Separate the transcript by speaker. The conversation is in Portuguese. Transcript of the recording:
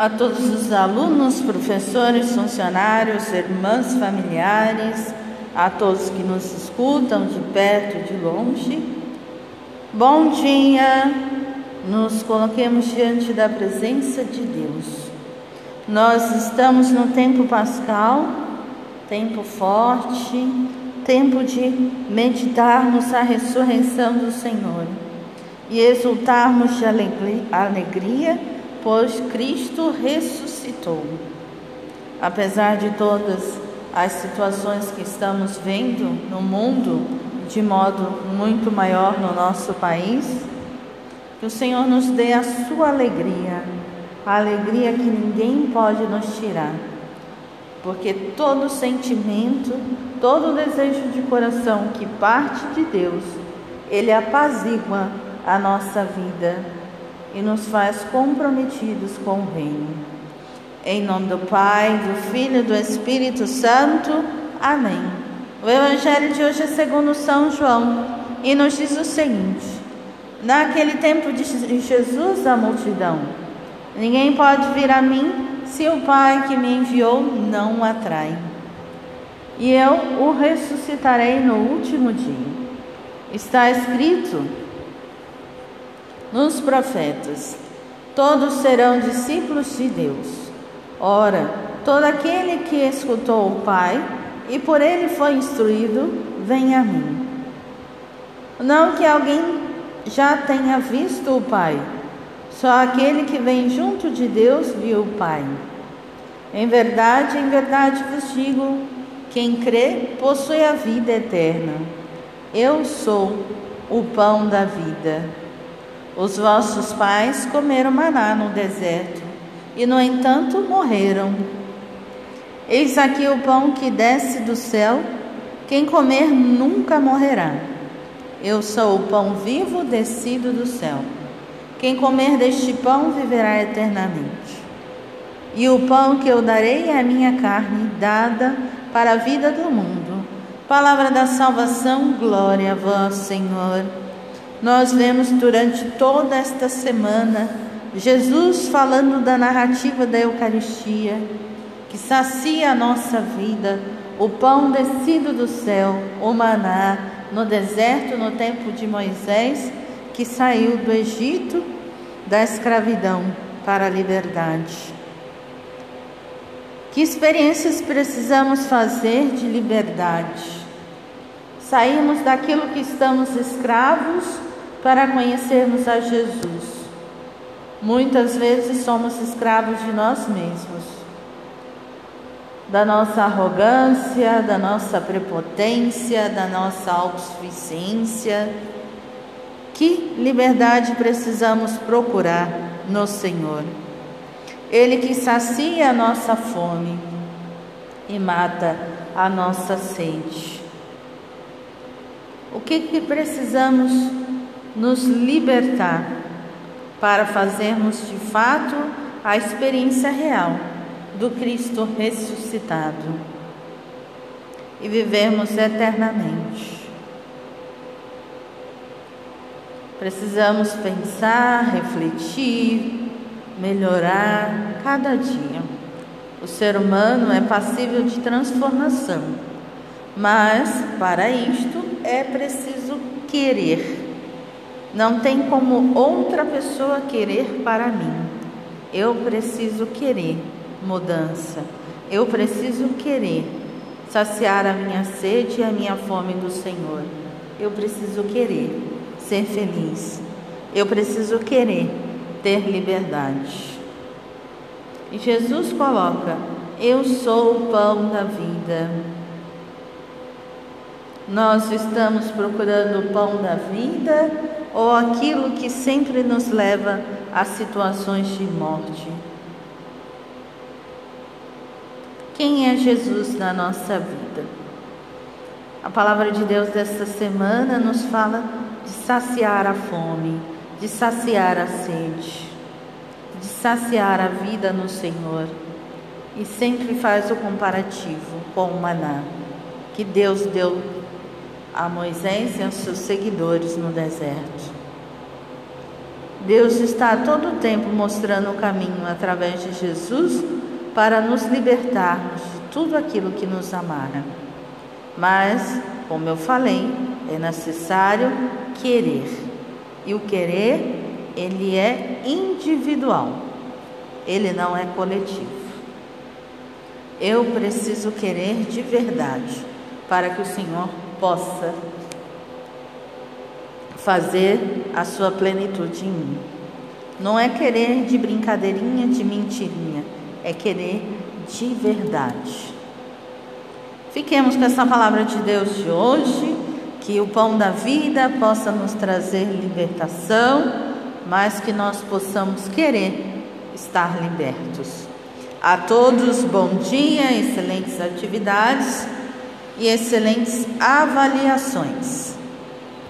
Speaker 1: a todos os alunos, professores, funcionários, irmãs, familiares, a todos que nos escutam de perto e de longe. Bom dia, nos coloquemos diante da presença de Deus. Nós estamos no tempo pascal, tempo forte, tempo de meditarmos a ressurreição do Senhor e exultarmos de alegria pois Cristo ressuscitou. Apesar de todas as situações que estamos vendo no mundo, de modo muito maior no nosso país, que o Senhor nos dê a sua alegria, a alegria que ninguém pode nos tirar. Porque todo sentimento, todo desejo de coração que parte de Deus, ele apazigua a nossa vida e nos faz comprometidos com o Reino. Em nome do Pai, do Filho e do Espírito Santo. Amém. O Evangelho de hoje é segundo São João e nos diz o seguinte: Naquele tempo de Jesus a multidão, ninguém pode vir a mim se o Pai que me enviou não o atrai. E eu o ressuscitarei no último dia. Está escrito nos profetas: todos serão discípulos de Deus. Ora, todo aquele que escutou o Pai e por ele foi instruído, vem a mim. Não que alguém já tenha visto o Pai, só aquele que vem junto de Deus viu o Pai. Em verdade, em verdade vos digo: quem crê possui a vida eterna. Eu sou o pão da vida. Os vossos pais comeram maná no deserto e, no entanto, morreram. Eis aqui o pão que desce do céu, quem comer nunca morrerá. Eu sou o pão vivo descido do céu. Quem comer deste pão viverá eternamente. E o pão que eu darei é a minha carne, dada para a vida do mundo. Palavra da salvação, glória a vós, Senhor. Nós vemos durante toda esta semana Jesus falando da narrativa da Eucaristia, que sacia a nossa vida, o pão descido do céu, o maná, no deserto, no tempo de Moisés, que saiu do Egito, da escravidão para a liberdade. Que experiências precisamos fazer de liberdade? Saímos daquilo que estamos escravos para conhecermos a Jesus. Muitas vezes somos escravos de nós mesmos, da nossa arrogância, da nossa prepotência, da nossa autossuficiência. Que liberdade precisamos procurar no Senhor? Ele que sacia a nossa fome e mata a nossa sede. O que, que precisamos nos libertar para fazermos de fato a experiência real do Cristo ressuscitado e vivermos eternamente. Precisamos pensar, refletir, melhorar cada dia. O ser humano é passível de transformação, mas para isto é preciso querer. Não tem como outra pessoa querer para mim. Eu preciso querer mudança. Eu preciso querer saciar a minha sede e a minha fome do Senhor. Eu preciso querer ser feliz. Eu preciso querer ter liberdade. E Jesus coloca: Eu sou o pão da vida. Nós estamos procurando o pão da vida ou aquilo que sempre nos leva a situações de morte. Quem é Jesus na nossa vida? A palavra de Deus desta semana nos fala de saciar a fome, de saciar a sede, de saciar a vida no Senhor. E sempre faz o comparativo com o maná que Deus deu a Moisés e aos seus seguidores no deserto. Deus está todo o tempo mostrando o caminho através de Jesus para nos libertarmos de tudo aquilo que nos amara. Mas, como eu falei, é necessário querer. E o querer, ele é individual. Ele não é coletivo. Eu preciso querer de verdade para que o Senhor possa fazer a sua plenitude em mim. Não é querer de brincadeirinha, de mentirinha, é querer de verdade. Fiquemos com essa palavra de Deus de hoje, que o pão da vida possa nos trazer libertação, mas que nós possamos querer estar libertos. A todos, bom dia, excelentes atividades e excelentes avaliações.